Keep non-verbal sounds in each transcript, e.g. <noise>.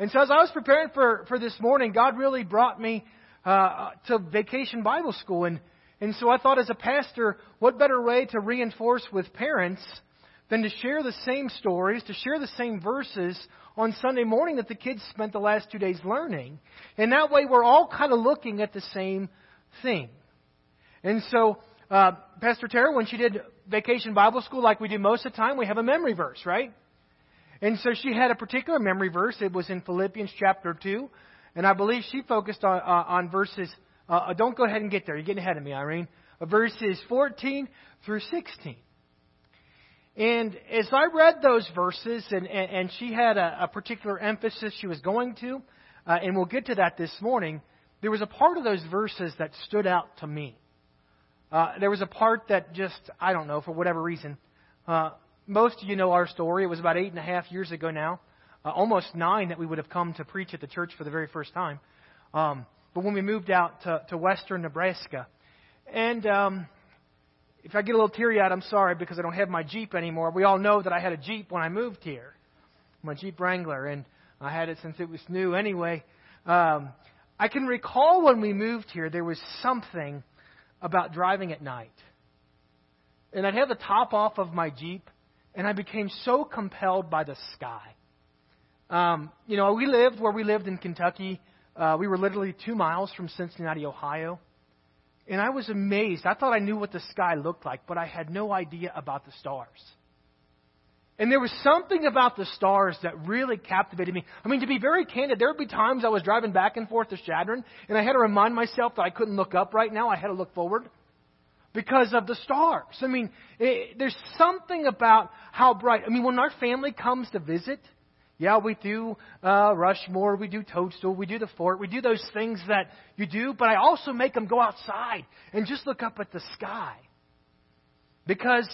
And so as I was preparing for, for this morning, God really brought me uh, to Vacation Bible School. And, and so I thought, as a pastor, what better way to reinforce with parents than to share the same stories, to share the same verses on Sunday morning that the kids spent the last two days learning. And that way we're all kind of looking at the same thing. And so, uh, Pastor Tara, when she did Vacation Bible School like we do most of the time, we have a memory verse, right? And so she had a particular memory verse. It was in Philippians chapter 2. And I believe she focused on, uh, on verses, uh, uh, don't go ahead and get there. You're getting ahead of me, Irene. Uh, verses 14 through 16. And as I read those verses, and, and, and she had a, a, particular emphasis she was going to, uh, and we'll get to that this morning, there was a part of those verses that stood out to me. Uh, there was a part that just, I don't know, for whatever reason, uh, most of you know our story. It was about eight and a half years ago now, uh, almost nine that we would have come to preach at the church for the very first time. Um, but when we moved out to, to western Nebraska, and um, if I get a little teary eyed, I'm sorry because I don't have my Jeep anymore. We all know that I had a Jeep when I moved here, my Jeep Wrangler, and I had it since it was new anyway. Um, I can recall when we moved here, there was something about driving at night. And I'd have the top off of my Jeep, and I became so compelled by the sky. Um, you know, we lived where we lived in Kentucky. Uh, we were literally two miles from Cincinnati, Ohio. And I was amazed. I thought I knew what the sky looked like, but I had no idea about the stars. And there was something about the stars that really captivated me. I mean, to be very candid, there would be times I was driving back and forth to Chadron, and I had to remind myself that I couldn't look up right now. I had to look forward because of the stars. I mean, it, there's something about how bright. I mean, when our family comes to visit, yeah, we do uh, Rushmore, we do Toadstool, we do the Fort, we do those things that you do, but I also make them go outside and just look up at the sky. Because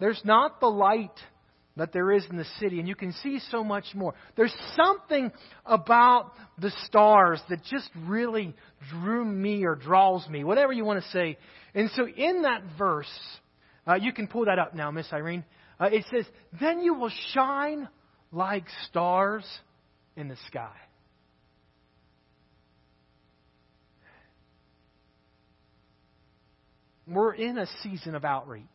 there's not the light that there is in the city, and you can see so much more. There's something about the stars that just really drew me or draws me, whatever you want to say. And so in that verse, uh, you can pull that up now, Miss Irene. Uh, it says, Then you will shine like stars in the sky. We're in a season of outreach.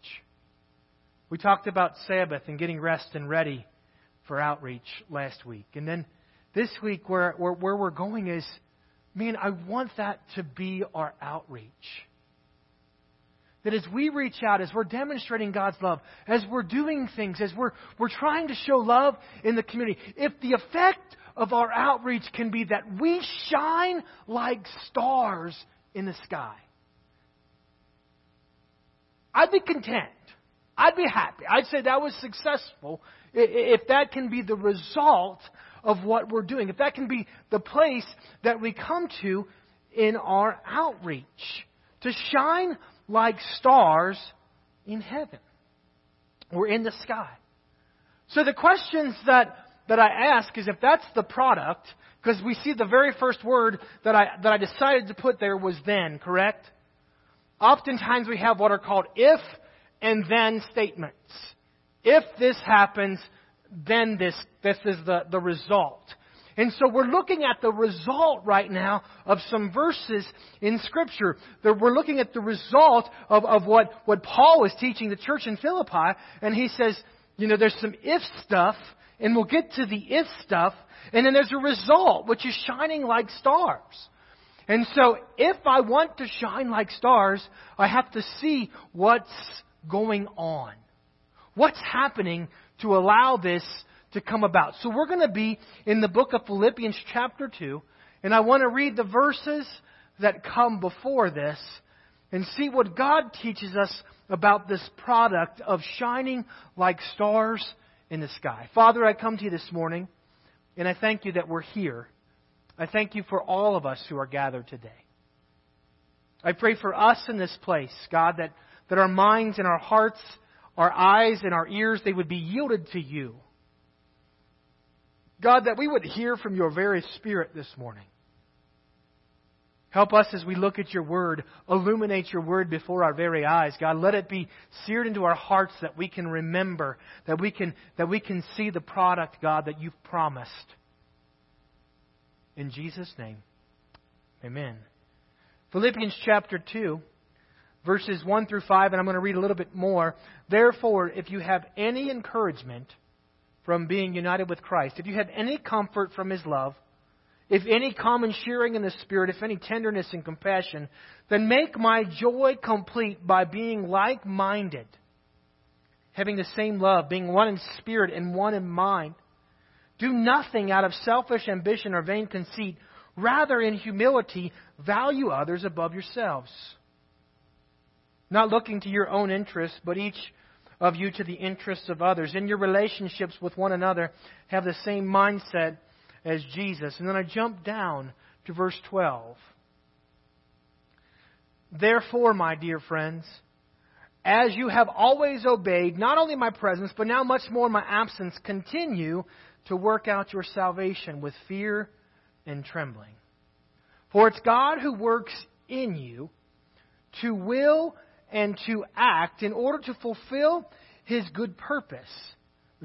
We talked about Sabbath and getting rest and ready for outreach last week. And then this week, where, where, where we're going is, man, I want that to be our outreach. That as we reach out, as we're demonstrating God's love, as we're doing things, as we're, we're trying to show love in the community, if the effect of our outreach can be that we shine like stars in the sky, I'd be content. I'd be happy. I'd say that was successful if that can be the result of what we're doing, if that can be the place that we come to in our outreach. To shine like stars in heaven or in the sky. So the questions that, that I ask is if that's the product, because we see the very first word that I, that I decided to put there was then, correct? Oftentimes we have what are called if and then statements. If this happens, then this, this is the, the result. And so we're looking at the result right now of some verses in Scripture. We're looking at the result of, of what, what Paul was teaching the church in Philippi. And he says, you know, there's some if stuff, and we'll get to the if stuff. And then there's a result, which is shining like stars. And so if I want to shine like stars, I have to see what's going on? What's happening to allow this to come about? So we're going to be in the book of Philippians chapter 2, and I want to read the verses that come before this and see what God teaches us about this product of shining like stars in the sky. Father, I come to you this morning, and I thank you that we're here. I thank you for all of us who are gathered today. I pray for us in this place, God, that that our minds and our hearts, our eyes and our ears, they would be yielded to you. God, that we would hear from your very Spirit this morning. Help us as we look at your word, illuminate your word before our very eyes. God, let it be seared into our hearts that we can remember, that we can, that we can see the product, God, that you've promised. In Jesus' name, amen. Philippians chapter 2, verses 1 through 5, and I'm going to read a little bit more. Therefore, if you have any encouragement from being united with Christ, if you have any comfort from his love, if any common sharing in the Spirit, if any tenderness and compassion, then make my joy complete by being like minded, having the same love, being one in spirit and one in mind. Do nothing out of selfish ambition or vain conceit. Rather, in humility, value others above yourselves. Not looking to your own interests, but each of you to the interests of others. In your relationships with one another, have the same mindset as Jesus. And then I jump down to verse 12. Therefore, my dear friends, as you have always obeyed, not only my presence, but now much more my absence, continue to work out your salvation with fear and trembling. For it's God who works in you to will and to act in order to fulfill his good purpose.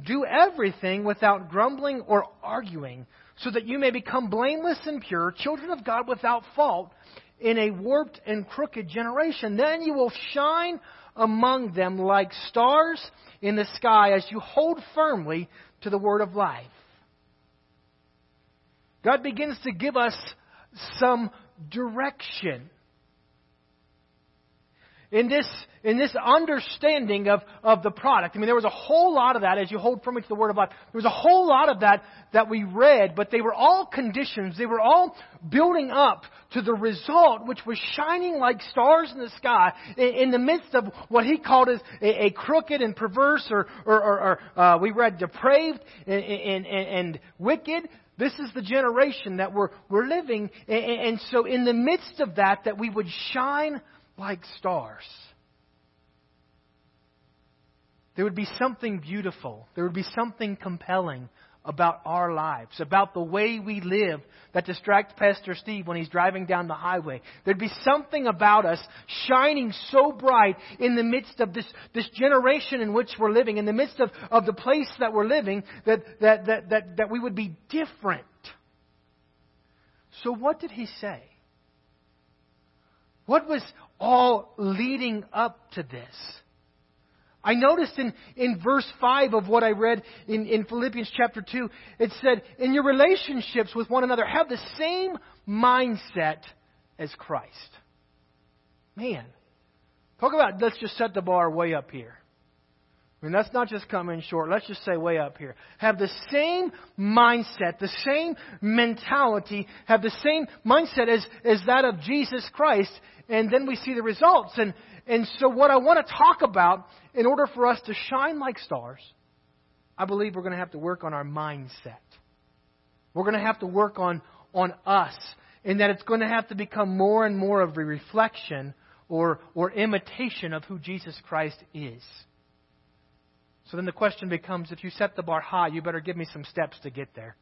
Do everything without grumbling or arguing, so that you may become blameless and pure, children of God without fault, in a warped and crooked generation. Then you will shine among them like stars in the sky as you hold firmly to the word of life. God begins to give us some direction in this, in this understanding of, of the product. I mean, there was a whole lot of that as you hold firmly to the Word of God. There was a whole lot of that that we read, but they were all conditions. They were all building up to the result, which was shining like stars in the sky in, in the midst of what he called as a, a crooked and perverse, or, or, or, or uh, we read depraved and, and, and, and wicked. This is the generation that we're, we're living. And, and so in the midst of that, that we would shine like stars. There would be something beautiful. There would be something compelling about our lives, about the way we live that distracts Pastor Steve when he's driving down the highway. There'd be something about us shining so bright in the midst of this, this generation in which we're living, in the midst of, of the place that we're living, that, that, that, that, that we would be different. So, what did he say? What was all leading up to this? I noticed in, in verse 5 of what I read in, in Philippians chapter 2, it said, In your relationships with one another, have the same mindset as Christ. Man, talk about let's just set the bar way up here. I mean, that's not just coming short. Let's just say way up here. Have the same mindset, the same mentality, have the same mindset as, as that of Jesus Christ, and then we see the results. And, and so, what I want to talk about, in order for us to shine like stars, I believe we're going to have to work on our mindset. We're going to have to work on, on us, and that it's going to have to become more and more of a reflection or, or imitation of who Jesus Christ is. So then the question becomes if you set the bar high, you better give me some steps to get there.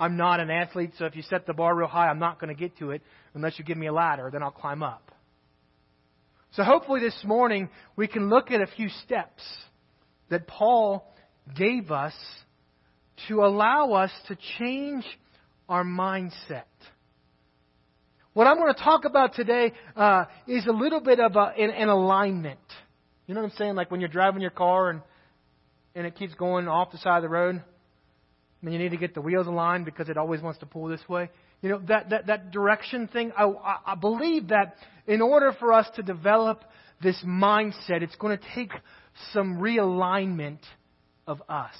I'm not an athlete, so if you set the bar real high, I'm not going to get to it unless you give me a ladder, then I'll climb up. So hopefully this morning we can look at a few steps that Paul gave us to allow us to change our mindset. What I'm going to talk about today uh, is a little bit of a, an, an alignment. You know what I'm saying? Like when you're driving your car and and it keeps going off the side of the road, then you need to get the wheels aligned because it always wants to pull this way. You know, that, that, that direction thing, I, I believe that in order for us to develop this mindset, it's going to take some realignment of us.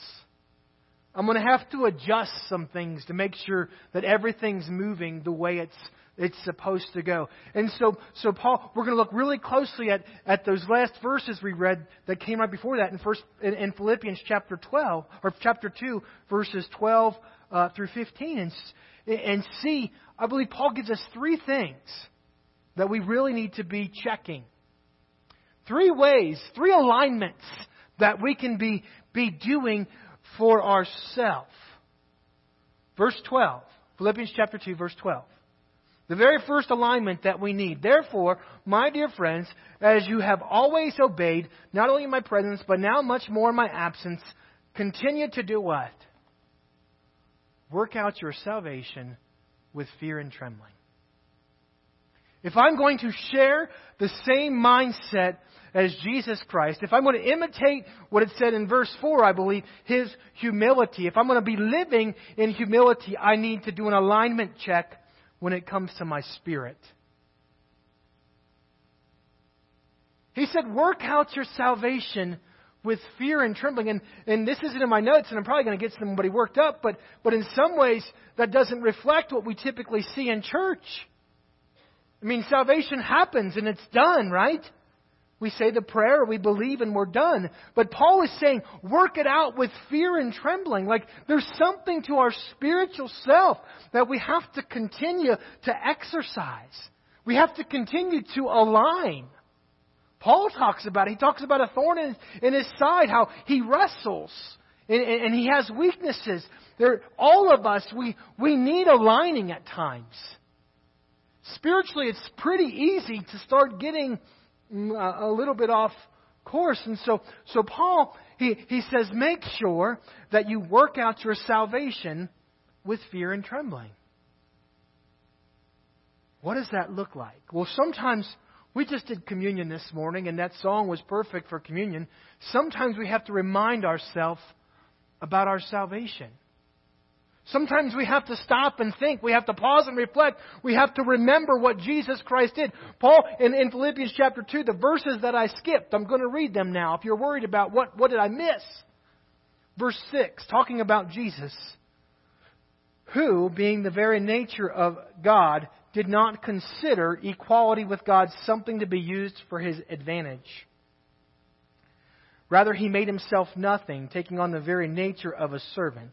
I'm going to have to adjust some things to make sure that everything's moving the way it's it's supposed to go. And so, so Paul, we're going to look really closely at, at those last verses we read that came right before that in first in, in Philippians chapter 12 or chapter 2 verses 12 uh, through 15 and and see. I believe Paul gives us three things that we really need to be checking. Three ways, three alignments that we can be be doing for ourselves. Verse 12, Philippians chapter 2, verse 12. The very first alignment that we need. Therefore, my dear friends, as you have always obeyed, not only in my presence, but now much more in my absence, continue to do what? Work out your salvation with fear and trembling. If I'm going to share the same mindset as Jesus Christ, if I'm going to imitate what it said in verse 4, I believe, His humility, if I'm going to be living in humility, I need to do an alignment check when it comes to my spirit. He said, Work out your salvation with fear and trembling. And, and this isn't in my notes, and I'm probably going to get somebody worked up, but, but in some ways, that doesn't reflect what we typically see in church. I mean, salvation happens and it's done, right? We say the prayer, we believe, and we're done. But Paul is saying, work it out with fear and trembling. Like, there's something to our spiritual self that we have to continue to exercise. We have to continue to align. Paul talks about it. He talks about a thorn in, in his side, how he wrestles and, and he has weaknesses. There, all of us, we, we need aligning at times. Spiritually, it's pretty easy to start getting mm, a little bit off course. And so, so Paul, he, he says, make sure that you work out your salvation with fear and trembling. What does that look like? Well, sometimes we just did communion this morning, and that song was perfect for communion. Sometimes we have to remind ourselves about our salvation. Sometimes we have to stop and think. We have to pause and reflect. We have to remember what Jesus Christ did. Paul, in, in Philippians chapter 2, the verses that I skipped, I'm going to read them now. If you're worried about what, what did I miss? Verse 6, talking about Jesus, who, being the very nature of God, did not consider equality with God something to be used for his advantage. Rather, he made himself nothing, taking on the very nature of a servant.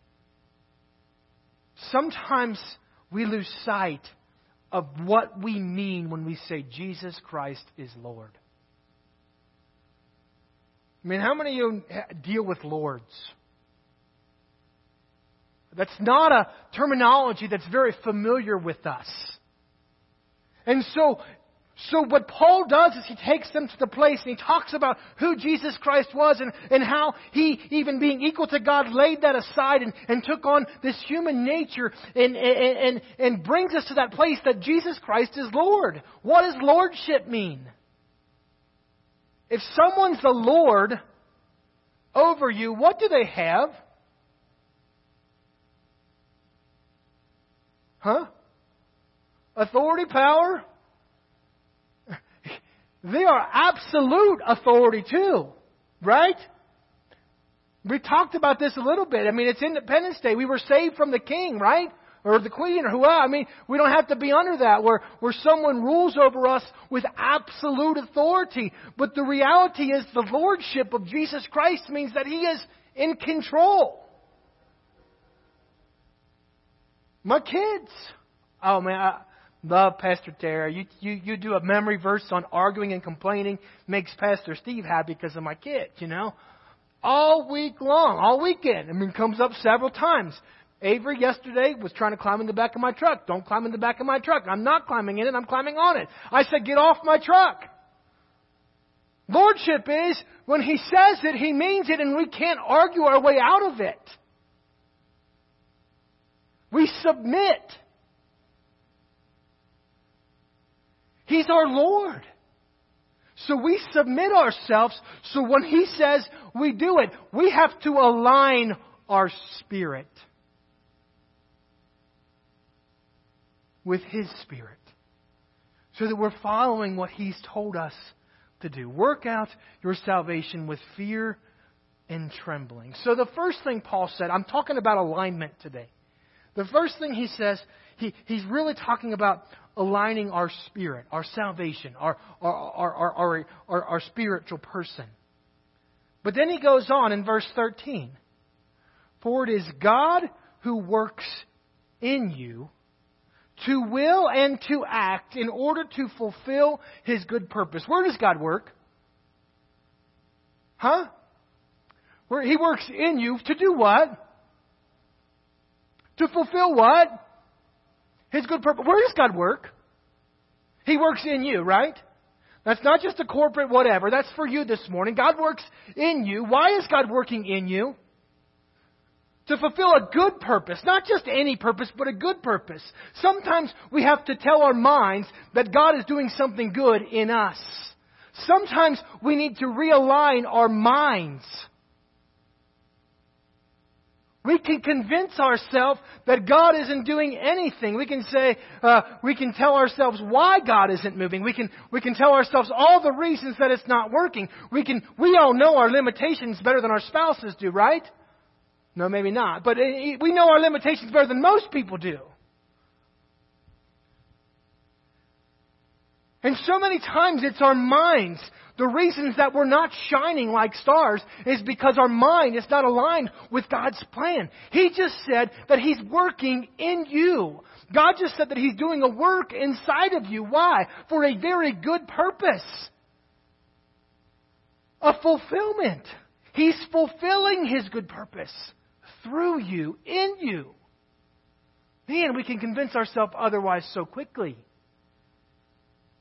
Sometimes we lose sight of what we mean when we say Jesus Christ is Lord. I mean, how many of you deal with lords? That's not a terminology that's very familiar with us. And so, so what Paul does is he takes them to the place and he talks about who Jesus Christ was and, and how he, even being equal to God, laid that aside and, and took on this human nature and, and, and, and brings us to that place that Jesus Christ is Lord. What does lordship mean? If someone's the Lord over you, what do they have? Huh? Authority, power? They are absolute authority too, right? We talked about this a little bit. I mean, it's Independence Day. We were saved from the king, right? Or the queen, or whoever. I mean, we don't have to be under that, where, where someone rules over us with absolute authority. But the reality is the lordship of Jesus Christ means that He is in control. My kids. Oh man, I love Pastor Tara. You, you, you do a memory verse on arguing and complaining. Makes Pastor Steve happy because of my kids, you know. All week long, all weekend. I mean, comes up several times. Avery yesterday was trying to climb in the back of my truck. Don't climb in the back of my truck. I'm not climbing in it. I'm climbing on it. I said, get off my truck. Lordship is when he says it, he means it, and we can't argue our way out of it. We submit. He's our Lord. So we submit ourselves. So when He says we do it, we have to align our spirit with His Spirit so that we're following what He's told us to do. Work out your salvation with fear and trembling. So the first thing Paul said, I'm talking about alignment today. The first thing he says, he, he's really talking about aligning our spirit, our salvation, our, our, our, our, our, our spiritual person. But then he goes on in verse 13 For it is God who works in you to will and to act in order to fulfill his good purpose. Where does God work? Huh? Where he works in you to do what? To fulfill what? His good purpose. Where does God work? He works in you, right? That's not just a corporate whatever. That's for you this morning. God works in you. Why is God working in you? To fulfill a good purpose. Not just any purpose, but a good purpose. Sometimes we have to tell our minds that God is doing something good in us. Sometimes we need to realign our minds. We can convince ourselves that God isn't doing anything. We can say, uh, we can tell ourselves why God isn't moving. We can, we can tell ourselves all the reasons that it's not working. We can, we all know our limitations better than our spouses do, right? No, maybe not. But uh, we know our limitations better than most people do. And so many times it's our minds. The reasons that we're not shining like stars is because our mind is not aligned with God's plan. He just said that He's working in you. God just said that He's doing a work inside of you. Why? For a very good purpose. A fulfillment. He's fulfilling His good purpose through you, in you. Man, we can convince ourselves otherwise so quickly.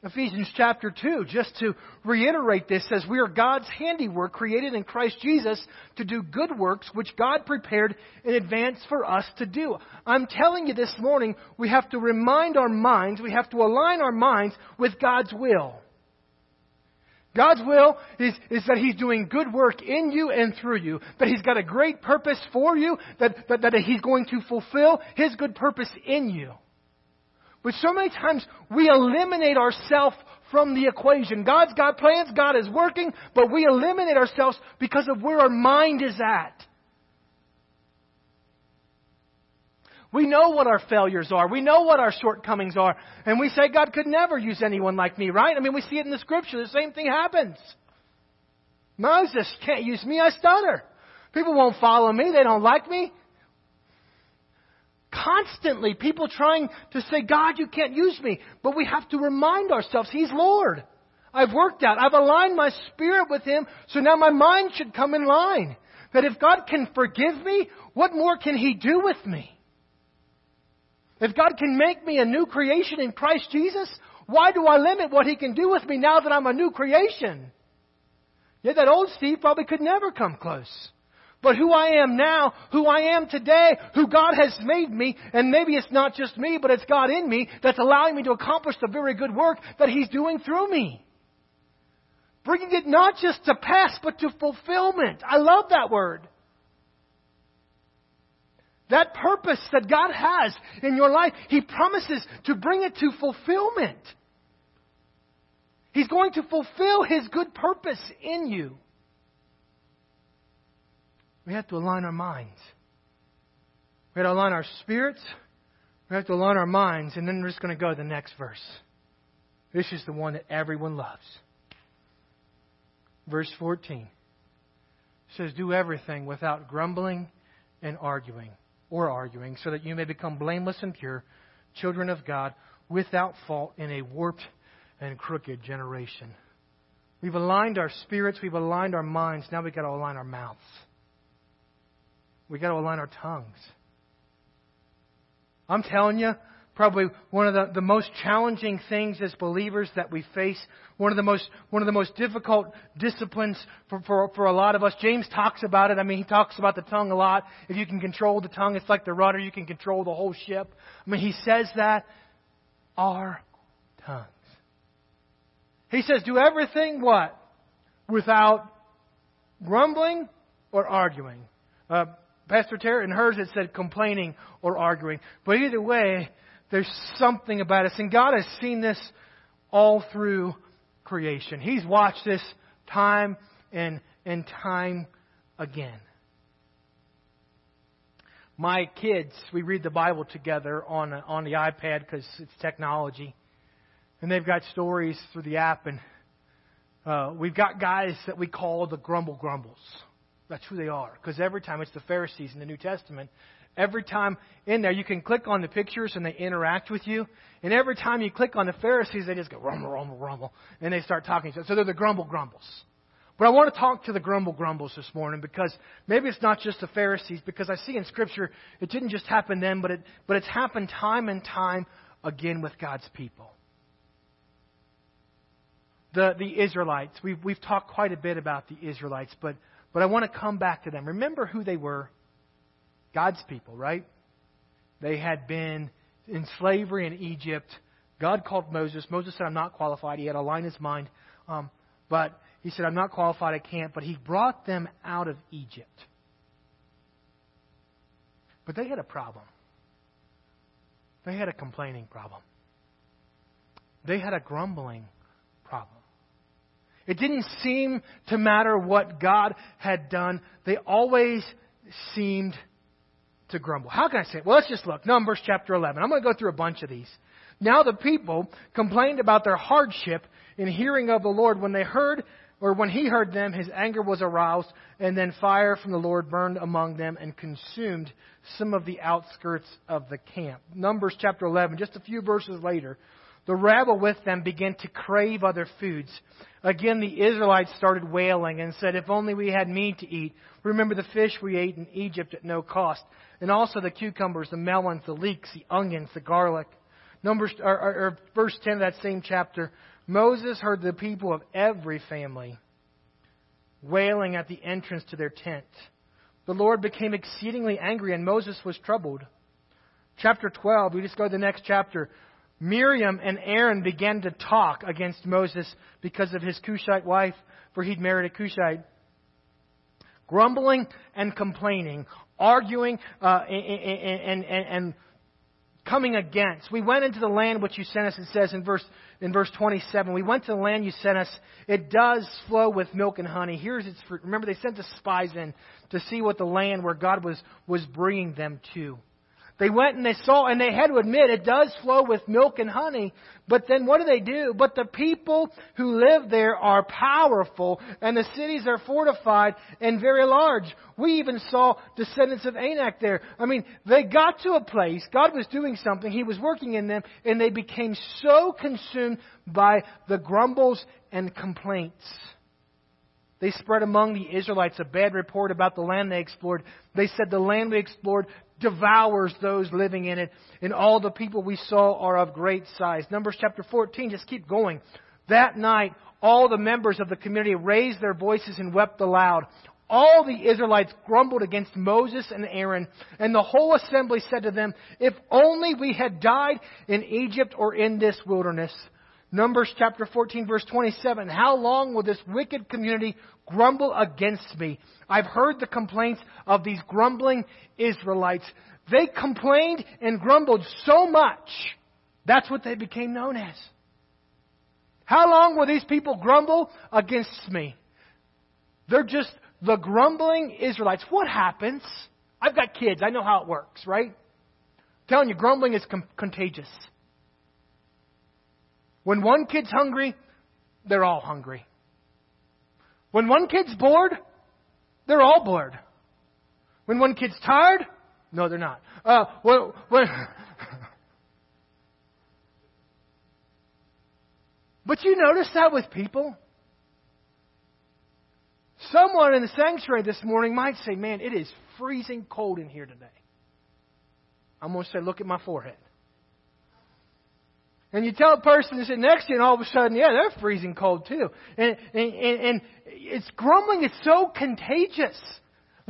Ephesians chapter 2, just to reiterate this, says, We are God's handiwork created in Christ Jesus to do good works which God prepared in advance for us to do. I'm telling you this morning, we have to remind our minds, we have to align our minds with God's will. God's will is, is that He's doing good work in you and through you, that He's got a great purpose for you, that, that, that He's going to fulfill His good purpose in you. But so many times we eliminate ourselves from the equation. God's got plans, God is working, but we eliminate ourselves because of where our mind is at. We know what our failures are. We know what our shortcomings are. And we say, God could never use anyone like me, right? I mean, we see it in the scripture. The same thing happens. Moses can't use me. I stutter. People won't follow me. They don't like me. Constantly, people trying to say, God, you can't use me. But we have to remind ourselves, He's Lord. I've worked out. I've aligned my spirit with Him, so now my mind should come in line. That if God can forgive me, what more can He do with me? If God can make me a new creation in Christ Jesus, why do I limit what He can do with me now that I'm a new creation? Yet that old Steve probably could never come close. But who I am now, who I am today, who God has made me, and maybe it's not just me, but it's God in me that's allowing me to accomplish the very good work that He's doing through me. Bringing it not just to pass, but to fulfillment. I love that word. That purpose that God has in your life, He promises to bring it to fulfillment. He's going to fulfill His good purpose in you. We have to align our minds. We have to align our spirits. We have to align our minds. And then we're just going to go to the next verse. This is the one that everyone loves. Verse 14 says, Do everything without grumbling and arguing, or arguing, so that you may become blameless and pure, children of God, without fault in a warped and crooked generation. We've aligned our spirits, we've aligned our minds, now we've got to align our mouths. We've got to align our tongues. I'm telling you, probably one of the, the most challenging things as believers that we face, one of the most, one of the most difficult disciplines for, for, for a lot of us. James talks about it. I mean, he talks about the tongue a lot. If you can control the tongue, it's like the rudder. You can control the whole ship. I mean, he says that. Our tongues. He says, do everything what? Without grumbling or arguing. Uh, Pastor Tara and hers it said complaining or arguing. But either way, there's something about us. And God has seen this all through creation. He's watched this time and, and time again. My kids, we read the Bible together on, on the iPad because it's technology. And they've got stories through the app. And uh, we've got guys that we call the grumble grumbles. That's who they are. Because every time it's the Pharisees in the New Testament, Every time in there, you can click on the pictures and they interact with you. And every time you click on the Pharisees, they just go rumble, rumble, rumble, and they start talking. So they're the grumble grumbles. But I want to talk to the grumble grumbles this morning because maybe it's not just the Pharisees, because I see in Scripture it didn't just happen then, but, it, but it's happened time and time again with God's people. The, the Israelites, we've, we've talked quite a bit about the Israelites, but, but I want to come back to them. Remember who they were? God's people, right? They had been in slavery in Egypt. God called Moses. Moses said, I'm not qualified. He had a line in his mind. Um, but he said, I'm not qualified, I can't. But he brought them out of Egypt. But they had a problem. They had a complaining problem. They had a grumbling. It didn't seem to matter what God had done. They always seemed to grumble. How can I say it? Well, let's just look. Numbers chapter 11. I'm going to go through a bunch of these. Now the people complained about their hardship in hearing of the Lord when they heard or when he heard them, his anger was aroused, and then fire from the Lord burned among them and consumed some of the outskirts of the camp. Numbers chapter 11, just a few verses later, the rabble with them began to crave other foods. Again, the Israelites started wailing and said, If only we had meat to eat. Remember the fish we ate in Egypt at no cost, and also the cucumbers, the melons, the leeks, the onions, the garlic. Numbers, or, or, or verse 10 of that same chapter. Moses heard the people of every family wailing at the entrance to their tent. The Lord became exceedingly angry, and Moses was troubled. Chapter 12, we just go to the next chapter. Miriam and Aaron began to talk against Moses because of his Cushite wife, for he'd married a Cushite. Grumbling and complaining, arguing uh, and, and, and, coming against. We went into the land which you sent us, it says in verse, in verse 27. We went to the land you sent us. It does flow with milk and honey. Here's its fruit. Remember, they sent the spies in to see what the land where God was, was bringing them to. They went and they saw, and they had to admit it does flow with milk and honey. But then what do they do? But the people who live there are powerful, and the cities are fortified and very large. We even saw descendants of Anak there. I mean, they got to a place, God was doing something, He was working in them, and they became so consumed by the grumbles and complaints. They spread among the Israelites a bad report about the land they explored. They said, The land we explored devours those living in it, and all the people we saw are of great size. Numbers chapter 14, just keep going. That night, all the members of the community raised their voices and wept aloud. All the Israelites grumbled against Moses and Aaron, and the whole assembly said to them, If only we had died in Egypt or in this wilderness. Numbers chapter 14 verse 27. How long will this wicked community grumble against me? I've heard the complaints of these grumbling Israelites. They complained and grumbled so much. That's what they became known as. How long will these people grumble against me? They're just the grumbling Israelites. What happens? I've got kids. I know how it works, right? I'm telling you, grumbling is com- contagious. When one kid's hungry, they're all hungry. When one kid's bored, they're all bored. When one kid's tired, no, they're not. Uh, when, when <laughs> but you notice that with people? Someone in the sanctuary this morning might say, Man, it is freezing cold in here today. I'm going to say, Look at my forehead. And you tell a person to sit next to you, and all of a sudden, yeah, they're freezing cold too. And, and, and, and it's grumbling, it's so contagious.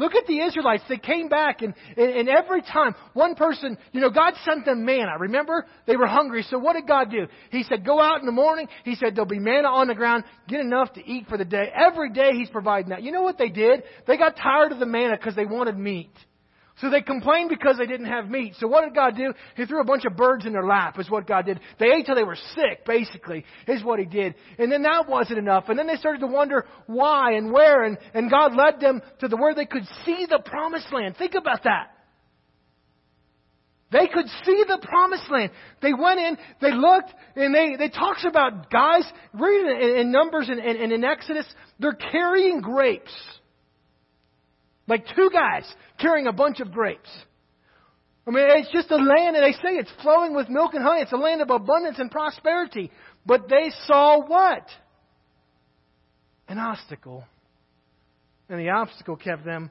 Look at the Israelites. They came back, and, and, and every time, one person, you know, God sent them manna. Remember? They were hungry. So what did God do? He said, Go out in the morning. He said, There'll be manna on the ground. Get enough to eat for the day. Every day He's providing that. You know what they did? They got tired of the manna because they wanted meat. So they complained because they didn't have meat. So what did God do? He threw a bunch of birds in their lap, is what God did. They ate till they were sick, basically, is what He did. And then that wasn't enough. And then they started to wonder why and where, and, and God led them to the where they could see the promised land. Think about that. They could see the promised land. They went in, they looked, and they, they talks about guys, read in, in Numbers and, and, and in Exodus, they're carrying grapes. Like two guys carrying a bunch of grapes. I mean, it's just a land, and they say it's flowing with milk and honey. It's a land of abundance and prosperity. But they saw what? An obstacle. And the obstacle kept them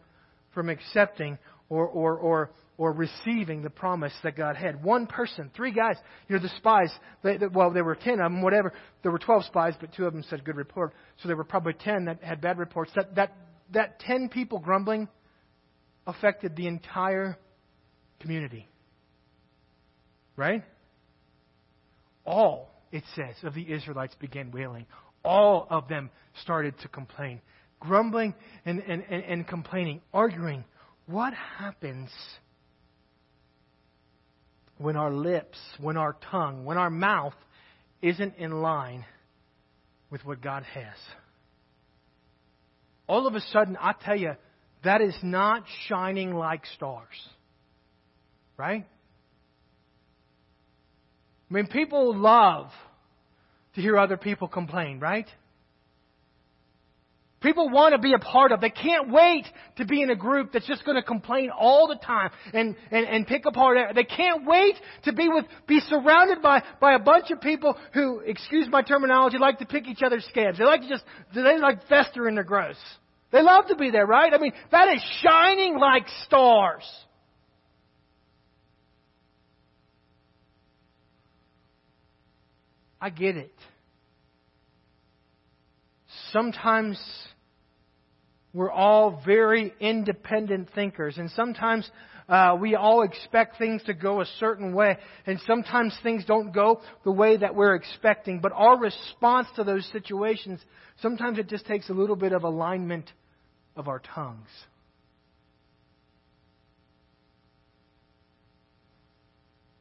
from accepting or, or, or, or receiving the promise that God had. One person, three guys. You know, the spies, they, they, well, there were ten of them, whatever. There were 12 spies, but two of them said good report. So there were probably 10 that had bad reports. That, that, that 10 people grumbling affected the entire community. Right? All, it says, of the Israelites began wailing. All of them started to complain. Grumbling and, and, and, and complaining, arguing. What happens when our lips, when our tongue, when our mouth isn't in line with what God has? All of a sudden, I tell you, that is not shining like stars. Right? I mean, people love to hear other people complain, right? People want to be a part of. They can't wait to be in a group that's just going to complain all the time and, and, and pick apart. They can't wait to be with, be surrounded by, by a bunch of people who, excuse my terminology, like to pick each other's scabs. They like to just, they like fester in their gross. They love to be there, right? I mean, that is shining like stars. I get it. Sometimes we're all very independent thinkers, and sometimes uh, we all expect things to go a certain way, and sometimes things don't go the way that we're expecting. But our response to those situations, sometimes it just takes a little bit of alignment of our tongues.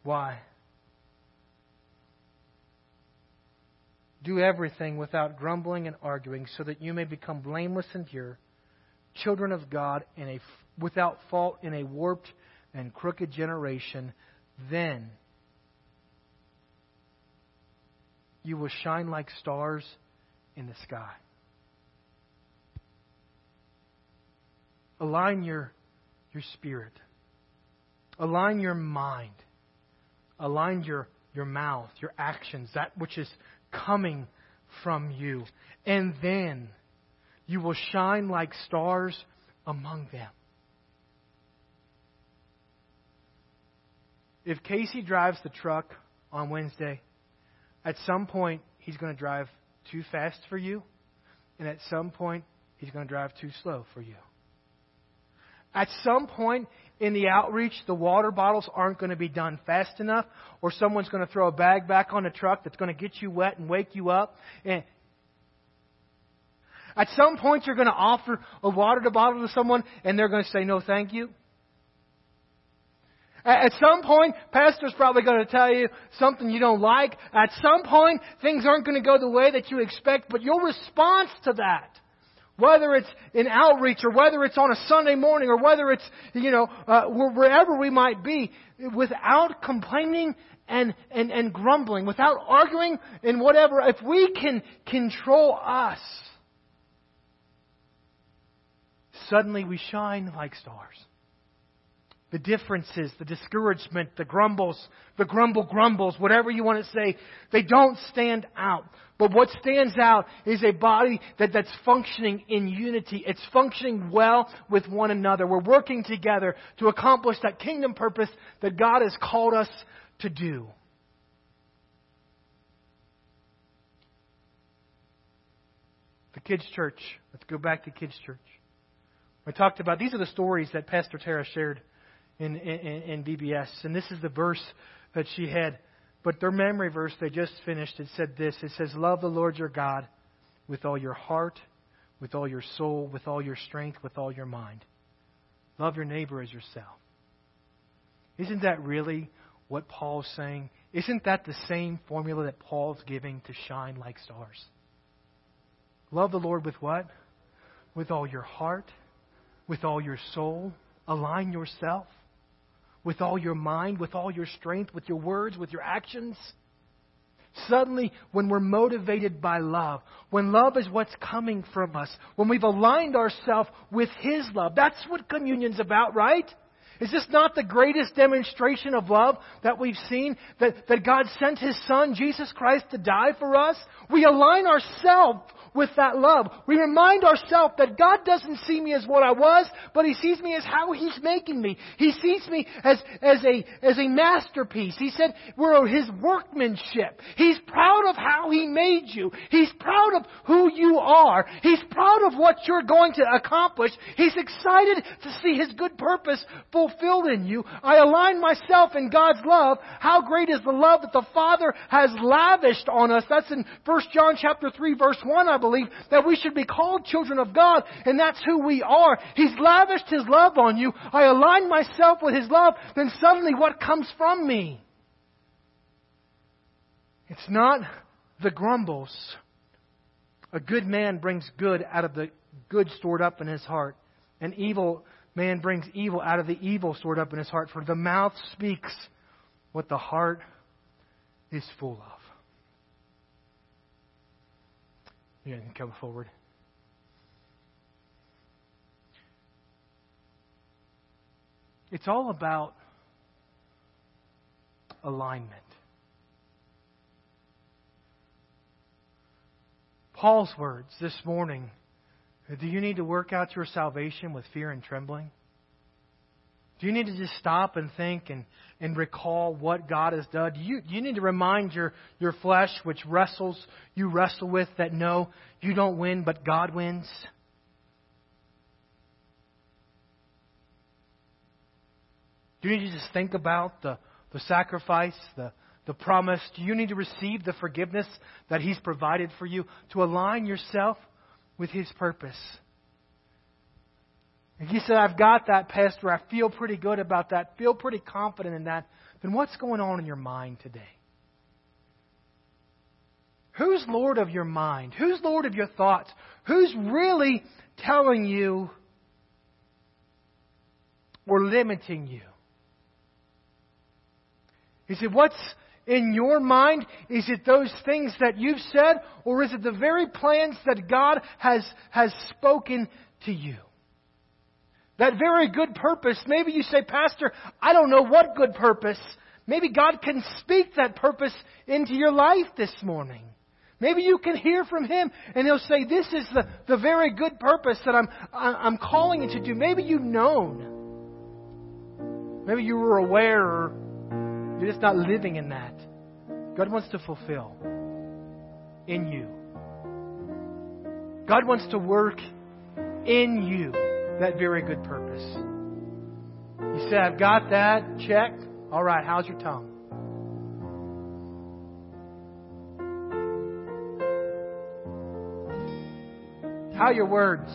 Why? Do everything without grumbling and arguing, so that you may become blameless and pure, children of God, in a, without fault in a warped and crooked generation. Then you will shine like stars in the sky. Align your, your spirit. Align your mind. Align your, your mouth, your actions, that which is coming from you. And then you will shine like stars among them. If Casey drives the truck on Wednesday, at some point he's going to drive too fast for you, and at some point he's going to drive too slow for you. At some point in the outreach, the water bottles aren't going to be done fast enough, or someone's going to throw a bag back on the truck that's going to get you wet and wake you up. And at some point, you're going to offer a water bottle to someone, and they're going to say, no, thank you. At some point, pastor's probably going to tell you something you don't like. At some point, things aren't going to go the way that you expect, but your response to that whether it's in outreach or whether it's on a Sunday morning or whether it's, you know, uh, wherever we might be, without complaining and, and, and grumbling, without arguing and whatever, if we can control us, suddenly we shine like stars. The differences, the discouragement, the grumbles, the grumble grumbles, whatever you want to say, they don't stand out. But what stands out is a body that, that's functioning in unity. It's functioning well with one another. We're working together to accomplish that kingdom purpose that God has called us to do. The kids' church. Let's go back to kids' church. I talked about these are the stories that Pastor Tara shared in, in, in VBS, and this is the verse that she had but their memory verse they just finished, it said this it says, Love the Lord your God with all your heart, with all your soul, with all your strength, with all your mind. Love your neighbor as yourself. Isn't that really what Paul's saying? Isn't that the same formula that Paul's giving to shine like stars? Love the Lord with what? With all your heart, with all your soul. Align yourself with all your mind, with all your strength, with your words, with your actions. Suddenly, when we're motivated by love, when love is what's coming from us, when we've aligned ourselves with His love, that's what communion's about, right? Is this not the greatest demonstration of love that we've seen? That, that God sent His Son, Jesus Christ, to die for us? We align ourselves with that love. We remind ourselves that God doesn't see me as what I was, but He sees me as how He's making me. He sees me as, as, a, as a masterpiece. He said we're His workmanship. He's proud of how He made you. He's proud of who you are. He's proud of what you're going to accomplish. He's excited to see His good purpose fulfilled in you. I align myself in God's love. How great is the love that the Father has lavished on us? That's in 1 John chapter 3 verse 1, I believe, that we should be called children of God, and that's who we are. He's lavished His love on you. I align myself with His love, then suddenly what comes from me? It's not the grumbles. A good man brings good out of the good stored up in his heart. An evil man brings evil out of the evil stored up in his heart. For the mouth speaks what the heart is full of. You can come forward. It's all about alignment. Paul's words this morning do you need to work out your salvation with fear and trembling? Do you need to just stop and think and, and recall what God has done? Do you, you need to remind your, your flesh, which wrestles, you wrestle with, that no, you don't win, but God wins? Do you need to just think about the, the sacrifice, the, the promise? Do you need to receive the forgiveness that He's provided for you to align yourself with His purpose? If you said, I've got that, Pastor, I feel pretty good about that, feel pretty confident in that, then what's going on in your mind today? Who's Lord of your mind? Who's Lord of your thoughts? Who's really telling you or limiting you? Is it what's in your mind? Is it those things that you've said? Or is it the very plans that God has, has spoken to you? That very good purpose. Maybe you say, Pastor, I don't know what good purpose. Maybe God can speak that purpose into your life this morning. Maybe you can hear from Him and He'll say, This is the, the very good purpose that I'm, I'm calling you to do. Maybe you've known. Maybe you were aware or you're just not living in that. God wants to fulfill in you. God wants to work in you that very good purpose. You say, I've got that. Check. All right, how's your tongue? How your words?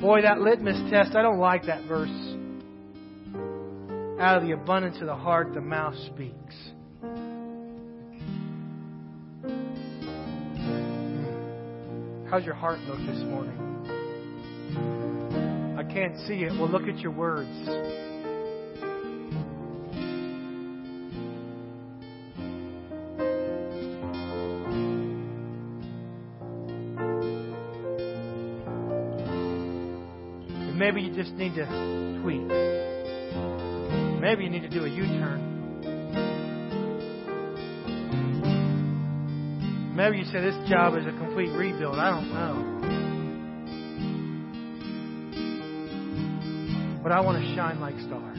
Boy, that litmus test, I don't like that verse. Out of the abundance of the heart, the mouth speaks. How's your heart look this morning? I can't see it. Well, look at your words. Maybe you just need to tweak. Maybe you need to do a U turn. Maybe you say this job is a complete rebuild. I don't know. But I want to shine like stars.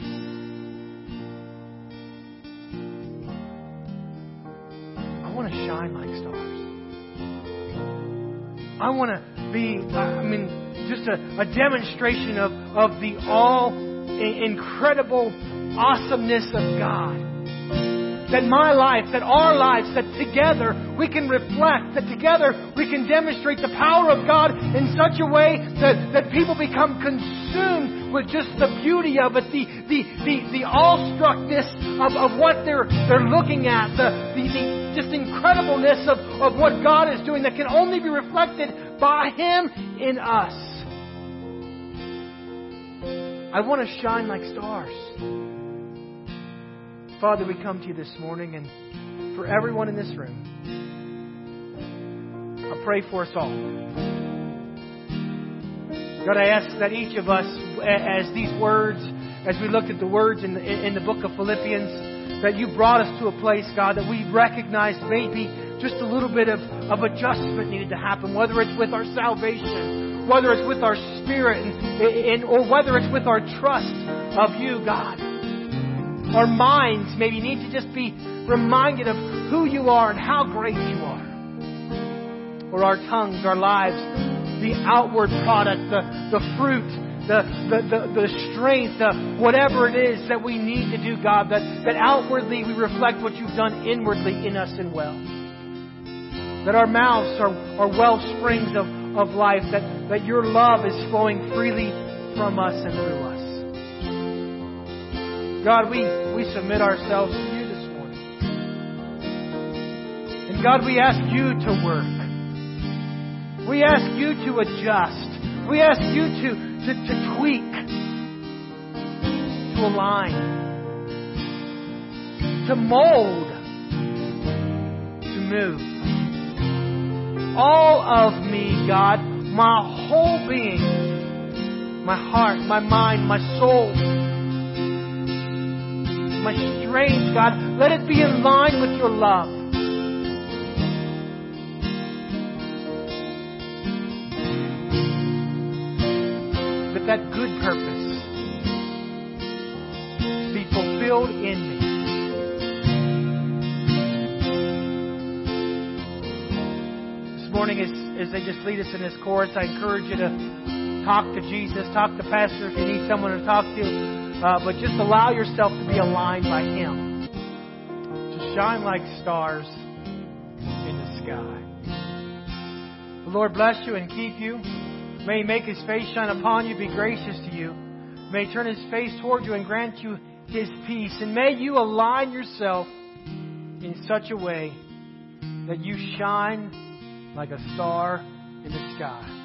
I want to shine like stars. I want to be, I mean, just a, a demonstration of, of the all incredible awesomeness of God that my life, that our lives, that together we can reflect, that together we can demonstrate the power of God in such a way that, that people become consumed with just the beauty of it, the, the, the, the awestruckness of, of what they're, they're looking at, the, the, the just incredibleness of, of what God is doing that can only be reflected by Him in us. I want to shine like stars. Father, we come to you this morning and for everyone in this room, I pray for us all. God, I ask that each of us, as these words, as we looked at the words in the, in the book of Philippians, that you brought us to a place, God, that we recognized maybe just a little bit of, of adjustment needed to happen, whether it's with our salvation, whether it's with our spirit, and, and, or whether it's with our trust of you, God. Our minds maybe need to just be reminded of who you are and how great you are. Or our tongues, our lives, the outward product, the, the fruit, the, the, the, the strength, the, whatever it is that we need to do, God, that, that outwardly we reflect what you've done inwardly in us and well. That our mouths are, are well springs of, of life, that, that your love is flowing freely from us and through us. God, we, we submit ourselves to you this morning. And God, we ask you to work. We ask you to adjust. We ask you to, to, to tweak, to align, to mold, to move. All of me, God, my whole being, my heart, my mind, my soul, my strength, God, let it be in line with your love. That that good purpose be fulfilled in me. This morning, as, as they just lead us in this chorus, I encourage you to talk to Jesus, talk to Pastor if you need someone to talk to. Uh, but just allow yourself to be aligned by Him. To shine like stars in the sky. The Lord bless you and keep you. May He make His face shine upon you, be gracious to you. May He turn His face toward you and grant you His peace. And may you align yourself in such a way that you shine like a star in the sky.